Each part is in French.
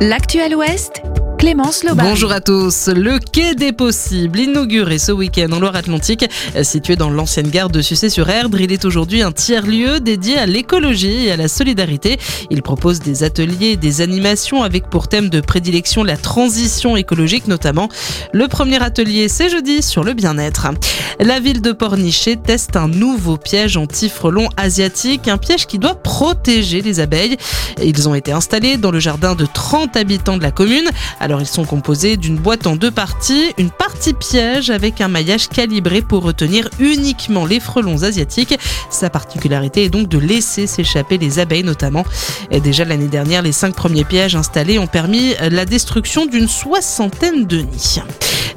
L'actuel Ouest Clémence. Bonjour à tous. Le Quai des Possibles, inauguré ce week-end en Loire-Atlantique, situé dans l'ancienne gare de Sucé-sur-Erdre, il est aujourd'hui un tiers-lieu dédié à l'écologie et à la solidarité. Il propose des ateliers et des animations avec pour thème de prédilection la transition écologique notamment. Le premier atelier, c'est jeudi sur le bien-être. La ville de Pornichet teste un nouveau piège anti-frelons asiatique, un piège qui doit protéger les abeilles. Ils ont été installés dans le jardin de 30 habitants de la commune. Alors ils sont composés d'une boîte en deux parties, une partie piège avec un maillage calibré pour retenir uniquement les frelons asiatiques. Sa particularité est donc de laisser s'échapper les abeilles notamment. Et déjà l'année dernière, les cinq premiers pièges installés ont permis la destruction d'une soixantaine de nids.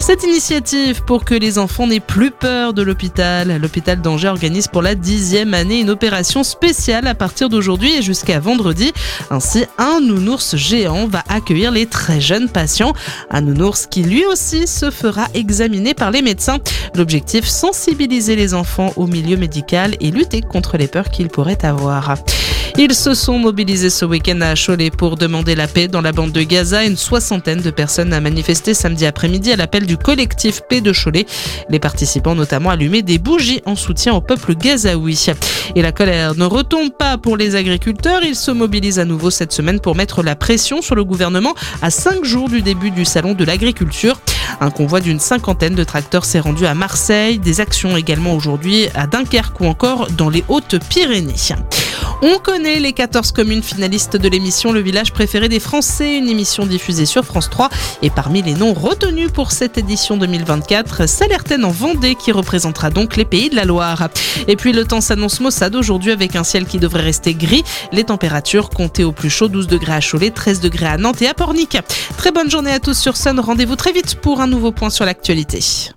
Cette initiative pour que les enfants n'aient plus peur de l'hôpital, l'hôpital d'Angers organise pour la dixième année une opération spéciale à partir d'aujourd'hui et jusqu'à vendredi. Ainsi, un nounours géant va accueillir les très jeunes patients. Un nounours qui lui aussi se fera examiner par les médecins. L'objectif, sensibiliser les enfants au milieu médical et lutter contre les peurs qu'ils pourraient avoir. Ils se sont mobilisés ce week-end à Cholet pour demander la paix dans la bande de Gaza. Une soixantaine de personnes a manifesté samedi après-midi à l'appel du collectif Paix de Cholet. Les participants notamment allumaient des bougies en soutien au peuple gazaoui. Et la colère ne retombe pas pour les agriculteurs. Ils se mobilisent à nouveau cette semaine pour mettre la pression sur le gouvernement à cinq jours du début du salon de l'agriculture. Un convoi d'une cinquantaine de tracteurs s'est rendu à Marseille. Des actions également aujourd'hui à Dunkerque ou encore dans les Hautes-Pyrénées. On connaît les 14 communes finalistes de l'émission Le village préféré des Français, une émission diffusée sur France 3. Et parmi les noms retenus pour cette édition 2024, Salertaine en Vendée qui représentera donc les pays de la Loire. Et puis le temps s'annonce maussade aujourd'hui avec un ciel qui devrait rester gris. Les températures comptées au plus chaud 12 degrés à Cholet, 13 degrés à Nantes et à Pornic. Très bonne journée à tous sur Sun. Rendez-vous très vite pour un nouveau point sur l'actualité.